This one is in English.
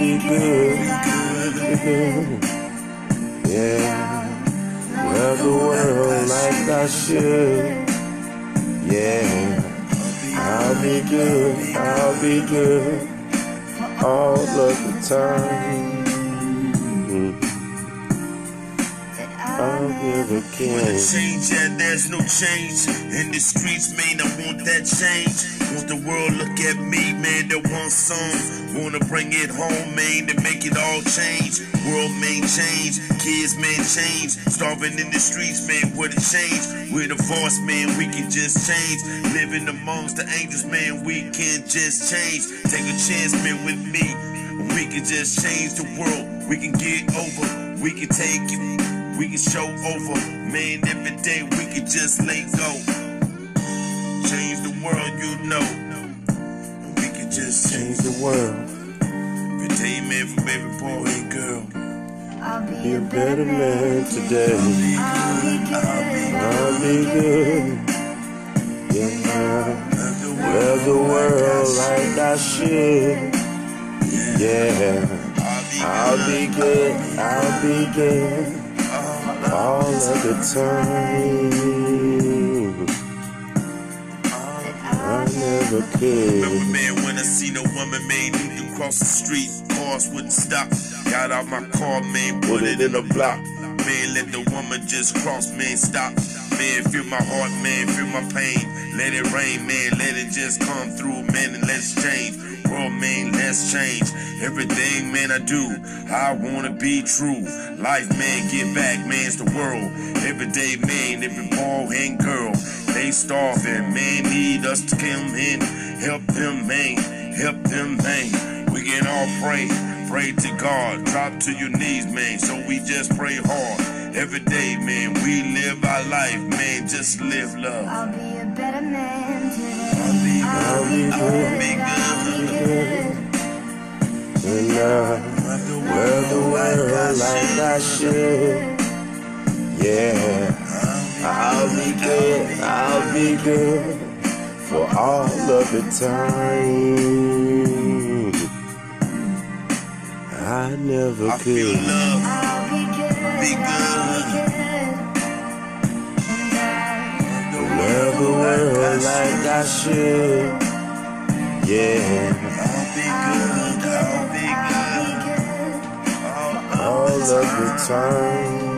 be good, be good. Yeah, love the world like I should. Yeah, I'll be good, I'll be good all of the time. I'll When the change, yeah, there's no change. In the streets, man, I want that change. Want the world look at me, man, that one some. Wanna bring it home, man, to make it all change. World, man, change. Kids, man, change. Starving in the streets, man, what a change. We're the voice, man, we can just change. Living amongst the angels, man, we can just change. Take a chance, man, with me. We can just change the world. We can get over. We can take it. We can show over. Man, every day we can just let go. Change the world, you know. We can just Change the world, every day, man, from every boy and girl. I'll be a better man today. I'll be good. Yeah, love the world like I should. Yeah, I'll be good, I'll be good all of the time. I never Remember, could. man, when I seen a woman, man, need to cross the street, cars wouldn't stop. Got out my car, man, put it in a block. Man, let the woman just cross, man, stop. Man, feel my heart, man, feel my pain. Let it rain, man, let it just come through, man, and let's change. World, man, let's change. Everything, man, I do, I wanna be true. Life, man, get back, man's the world. Every day, man, every boy and girl, they starving, man, need us to come in, help them, man, help them, man. We can all pray, pray to God, drop to your knees, man. So we just pray hard every day, man. We live our life, man, just live love. I'll be a better man today. I'll be I'll be good, I'll good, be good. and I love the world like I should. Yeah, I'll be good, I'll be good for all of the time. Never I feel could. love, I'll be good. I'll good. be good. And I Love the world like I should. Yeah, I'll be good, I'll be good. all of the time.